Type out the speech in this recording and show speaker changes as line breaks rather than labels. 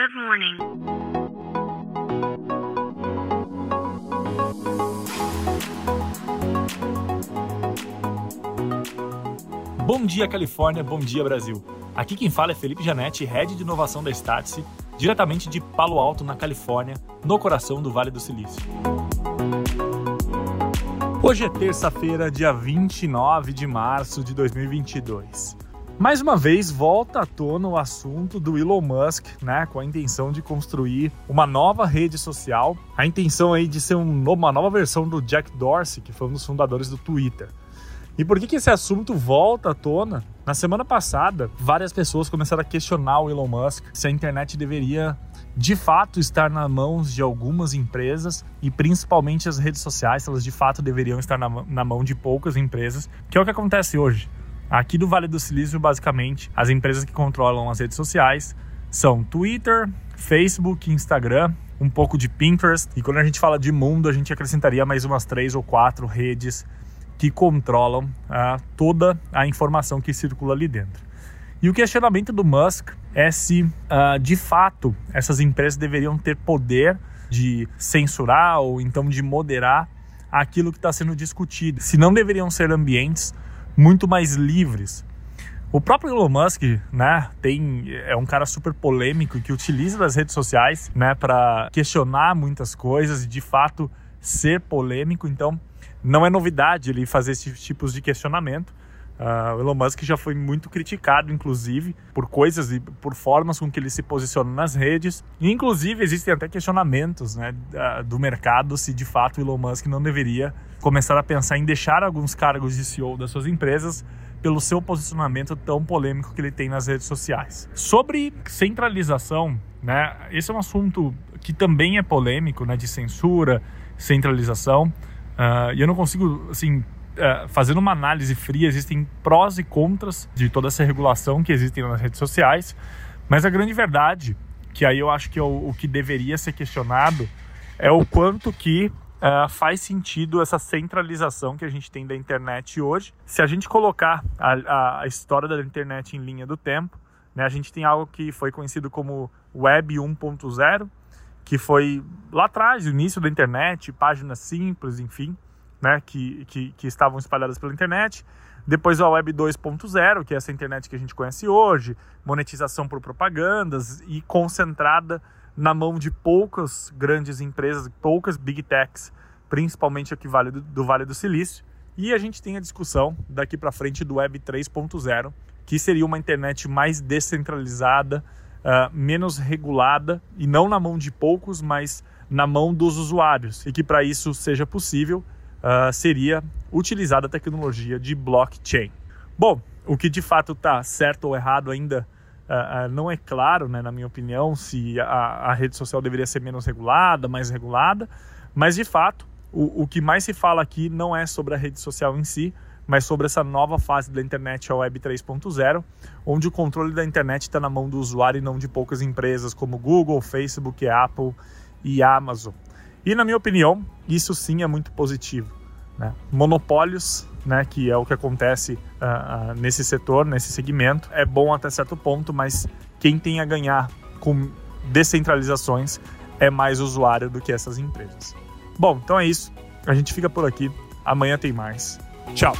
Good morning.
Bom dia, Califórnia. Bom dia, Brasil. Aqui quem fala é Felipe Janetti, Head de Inovação da Startse, diretamente de Palo Alto, na Califórnia, no coração do Vale do Silício. Hoje é terça-feira, dia 29 de março de 2022. Mais uma vez volta à tona o assunto do Elon Musk, né, com a intenção de construir uma nova rede social, a intenção aí de ser um, uma nova versão do Jack Dorsey, que foi um dos fundadores do Twitter. E por que, que esse assunto volta à tona? Na semana passada, várias pessoas começaram a questionar o Elon Musk se a internet deveria de fato estar nas mãos de algumas empresas e principalmente as redes sociais, elas de fato deveriam estar na, na mão de poucas empresas, que é o que acontece hoje. Aqui do Vale do Silício, basicamente, as empresas que controlam as redes sociais são Twitter, Facebook, Instagram, um pouco de Pinterest. E quando a gente fala de mundo, a gente acrescentaria mais umas três ou quatro redes que controlam ah, toda a informação que circula ali dentro. E o questionamento do Musk é se, ah, de fato, essas empresas deveriam ter poder de censurar ou então de moderar aquilo que está sendo discutido. Se não deveriam ser ambientes muito mais livres. O próprio Elon Musk, né, tem é um cara super polêmico que utiliza as redes sociais, né, para questionar muitas coisas e de fato ser polêmico. Então, não é novidade ele fazer esses tipos de questionamento. Uh, o Elon Musk já foi muito criticado, inclusive, por coisas e por formas com que ele se posiciona nas redes. E, inclusive, existem até questionamentos né, do mercado se de fato o Elon Musk não deveria começar a pensar em deixar alguns cargos de CEO das suas empresas pelo seu posicionamento tão polêmico que ele tem nas redes sociais. Sobre centralização, né, esse é um assunto que também é polêmico, né, de censura, centralização. Uh, e eu não consigo, assim, uh, fazendo uma análise fria, existem prós e contras de toda essa regulação que existe nas redes sociais, mas a grande verdade, que aí eu acho que é o, o que deveria ser questionado, é o quanto que uh, faz sentido essa centralização que a gente tem da internet hoje. Se a gente colocar a, a história da internet em linha do tempo, né, a gente tem algo que foi conhecido como Web 1.0, que foi lá atrás, o início da internet, páginas simples, enfim, né, que, que, que estavam espalhadas pela internet. Depois a Web 2.0, que é essa internet que a gente conhece hoje, monetização por propagandas e concentrada na mão de poucas grandes empresas, poucas big techs, principalmente aqui do, do Vale do Silício. E a gente tem a discussão daqui para frente do Web 3.0, que seria uma internet mais descentralizada, uh, menos regulada e não na mão de poucos, mas na mão dos usuários. E que para isso seja possível, uh, seria utilizada a tecnologia de blockchain. Bom, o que de fato está certo ou errado ainda uh, não é claro, né, na minha opinião, se a, a, rede social deveria ser menos regulada, mais regulada, mas de fato o, o que mais se fala aqui não é sobre a rede social em si, mas sobre essa nova fase da internet, a Web 3.0, onde o controle da internet está na mão do usuário e não de poucas empresas como Google, Facebook, Apple e Amazon. E na minha opinião, isso sim é muito positivo. Né? Monopólios, né, que é o que acontece uh, uh, nesse setor, nesse segmento, é bom até certo ponto, mas quem tem a ganhar com descentralizações é mais usuário do que essas empresas. Bom, então é isso. A gente fica por aqui. Amanhã tem mais. Tchau!